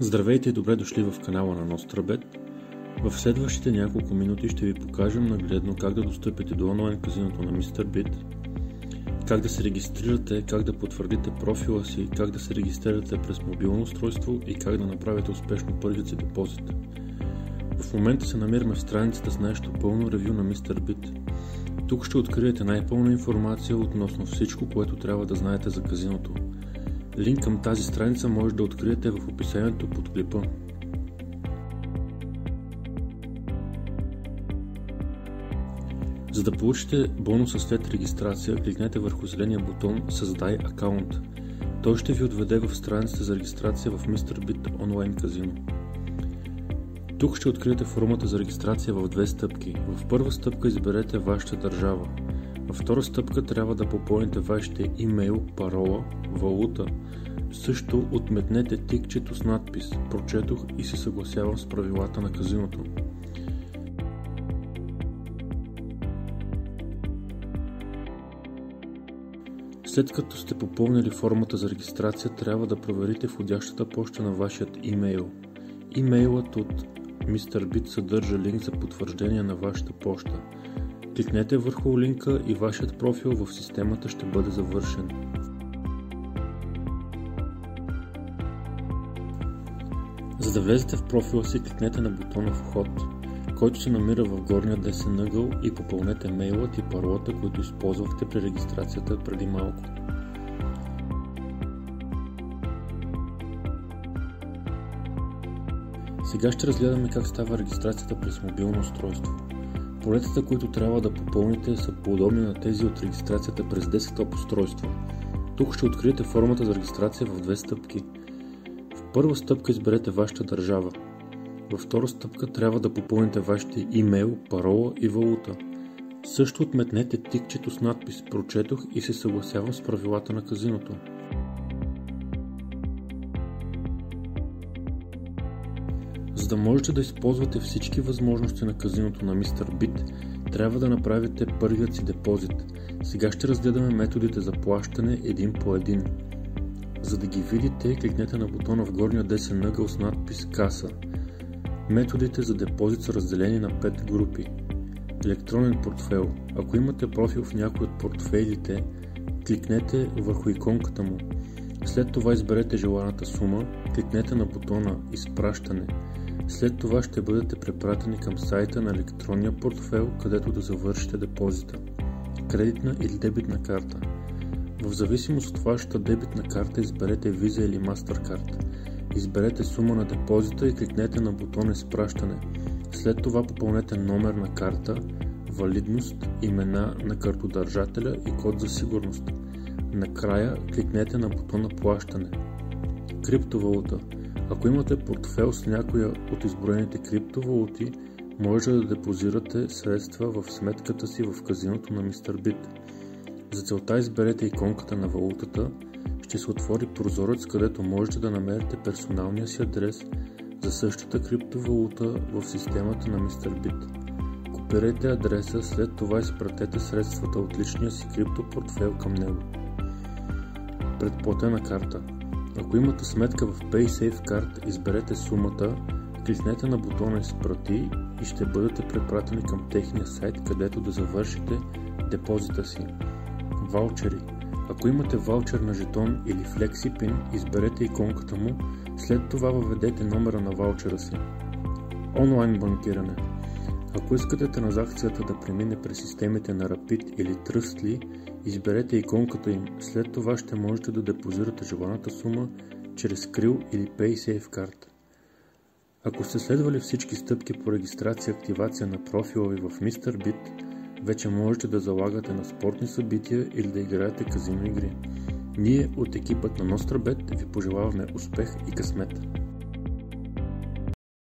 Здравейте и добре дошли в канала на NostraBet. В следващите няколко минути ще ви покажем нагледно как да достъпите до онлайн казиното на MrBit, как да се регистрирате, как да потвърдите профила си, как да се регистрирате през мобилно устройство и как да направите успешно първият си депозит. В момента се намираме в страницата с нашето пълно ревю на MrBit. Тук ще откриете най-пълна информация относно всичко, което трябва да знаете за казиното – Линк към тази страница може да откриете в описанието под клипа. За да получите бонуса след регистрация, кликнете върху зеления бутон Създай акаунт. Той ще ви отведе в страницата за регистрация в MrBit онлайн казино. Тук ще откриете формата за регистрация в две стъпки. В първа стъпка изберете вашата държава. Във втора стъпка трябва да попълните вашите имейл, парола, валута. Също отметнете тикчето с надпис «Прочетох и се съгласявам с правилата на казиното». След като сте попълнили формата за регистрация, трябва да проверите входящата почта на вашият имейл. Имейлът от MrBit съдържа линк за потвърждение на вашата почта. Кликнете върху линка и вашият профил в системата ще бъде завършен. За да влезете в профила си, кликнете на бутона Вход, който се намира в горния десен ъгъл и попълнете мейлът и паролата, които използвахте при регистрацията преди малко. Сега ще разгледаме как става регистрацията през мобилно устройство. Полетата, които трябва да попълните са подобни на тези от регистрацията през десктоп устройство. Тук ще откриете формата за регистрация в две стъпки. В първа стъпка изберете вашата държава. Във втора стъпка трябва да попълните вашите имейл, парола и валута. Също отметнете тикчето с надпис «Прочетох и се съгласявам с правилата на казиното». За да можете да използвате всички възможности на казиното на MrBit, трябва да направите първият си депозит. Сега ще разгледаме методите за плащане един по един. За да ги видите, кликнете на бутона в горния десен ъгъл с надпис Каса. Методите за депозит са разделени на 5 групи. Електронен портфел. Ако имате профил в някой от портфейлите, кликнете върху иконката му. След това изберете желаната сума, кликнете на бутона Изпращане – след това ще бъдете препратени към сайта на електронния портфел, където да завършите депозита. Кредитна или дебитна карта. В зависимост от вашата дебитна карта изберете Visa или Mastercard. Изберете сума на депозита и кликнете на бутона Изпращане. След това попълнете номер на карта, валидност, имена на картодържателя и код за сигурност. Накрая кликнете на бутона Плащане. Криптовалута – ако имате портфел с някоя от изброените криптовалути, може да депозирате средства в сметката си в казиното на MrBit. За целта изберете иконката на валутата, ще се отвори прозорец, където можете да намерите персоналния си адрес за същата криптовалута в системата на MrBit. Копирайте адреса, след това изпратете средствата от личния си криптопортфел към него. Предплатена карта – ако имате сметка в PaySafeCard, изберете сумата, кликнете на бутона Изпрати и ще бъдете препратени към техния сайт, където да завършите депозита си. Ваучери Ако имате ваучер на жетон или FlexiPin, изберете иконката му, след това въведете номера на ваучера си. Онлайн банкиране Ако искате транзакцията да премине през системите на Rapid или Trustly, Изберете иконката им, след това ще можете да депозирате желаната сума чрез Krill или PaySafeCard. Ако сте следвали всички стъпки по регистрация и активация на профила ви в MrBit, вече можете да залагате на спортни събития или да играете казино игри. Ние от екипът на NostraBet ви пожелаваме успех и късмет!